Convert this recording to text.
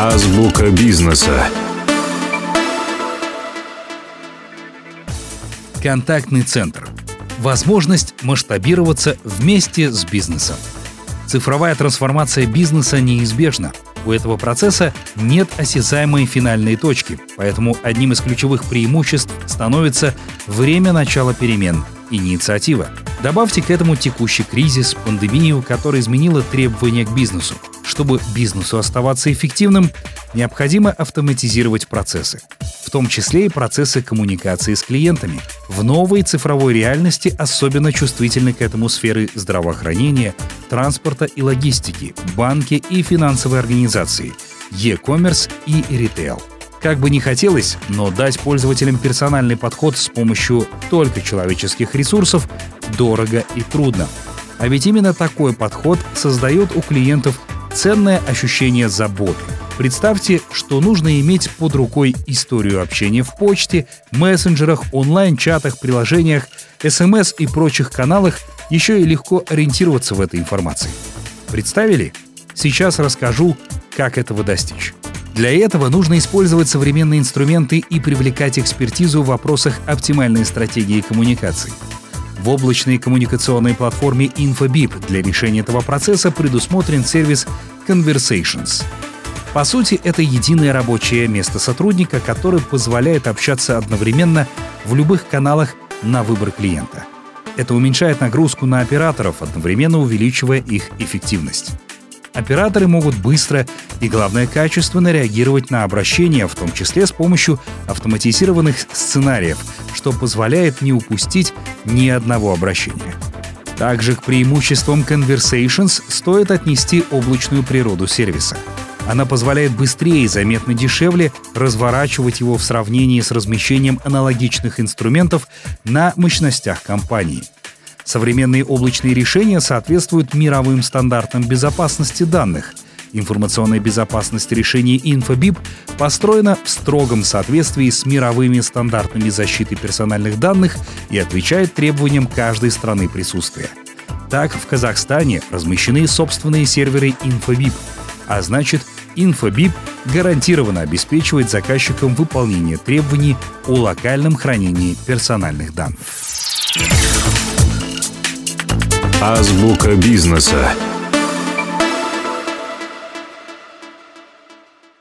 Азбука бизнеса. Контактный центр. Возможность масштабироваться вместе с бизнесом. Цифровая трансформация бизнеса неизбежна. У этого процесса нет осязаемой финальной точки, поэтому одним из ключевых преимуществ становится время начала перемен – инициатива. Добавьте к этому текущий кризис, пандемию, которая изменила требования к бизнесу. Чтобы бизнесу оставаться эффективным, необходимо автоматизировать процессы, в том числе и процессы коммуникации с клиентами. В новой цифровой реальности особенно чувствительны к этому сферы здравоохранения, транспорта и логистики, банки и финансовые организации, e-commerce и ритейл. Как бы ни хотелось, но дать пользователям персональный подход с помощью только человеческих ресурсов дорого и трудно. А ведь именно такой подход создает у клиентов ценное ощущение заботы. Представьте, что нужно иметь под рукой историю общения в почте, мессенджерах, онлайн-чатах, приложениях, СМС и прочих каналах, еще и легко ориентироваться в этой информации. Представили? Сейчас расскажу, как этого достичь. Для этого нужно использовать современные инструменты и привлекать экспертизу в вопросах оптимальной стратегии коммуникаций. В облачной коммуникационной платформе InfoBip для решения этого процесса предусмотрен сервис Conversations. По сути, это единое рабочее место сотрудника, которое позволяет общаться одновременно в любых каналах на выбор клиента. Это уменьшает нагрузку на операторов, одновременно увеличивая их эффективность. Операторы могут быстро и, главное, качественно реагировать на обращения, в том числе с помощью автоматизированных сценариев, что позволяет не упустить ни одного обращения. Также к преимуществам Conversations стоит отнести облачную природу сервиса. Она позволяет быстрее и заметно дешевле разворачивать его в сравнении с размещением аналогичных инструментов на мощностях компании – Современные облачные решения соответствуют мировым стандартам безопасности данных. Информационная безопасность решений InfoBip построена в строгом соответствии с мировыми стандартами защиты персональных данных и отвечает требованиям каждой страны присутствия. Так, в Казахстане размещены собственные серверы InfoBip, а значит, InfoBip гарантированно обеспечивает заказчикам выполнение требований о локальном хранении персональных данных. Азбука бизнеса.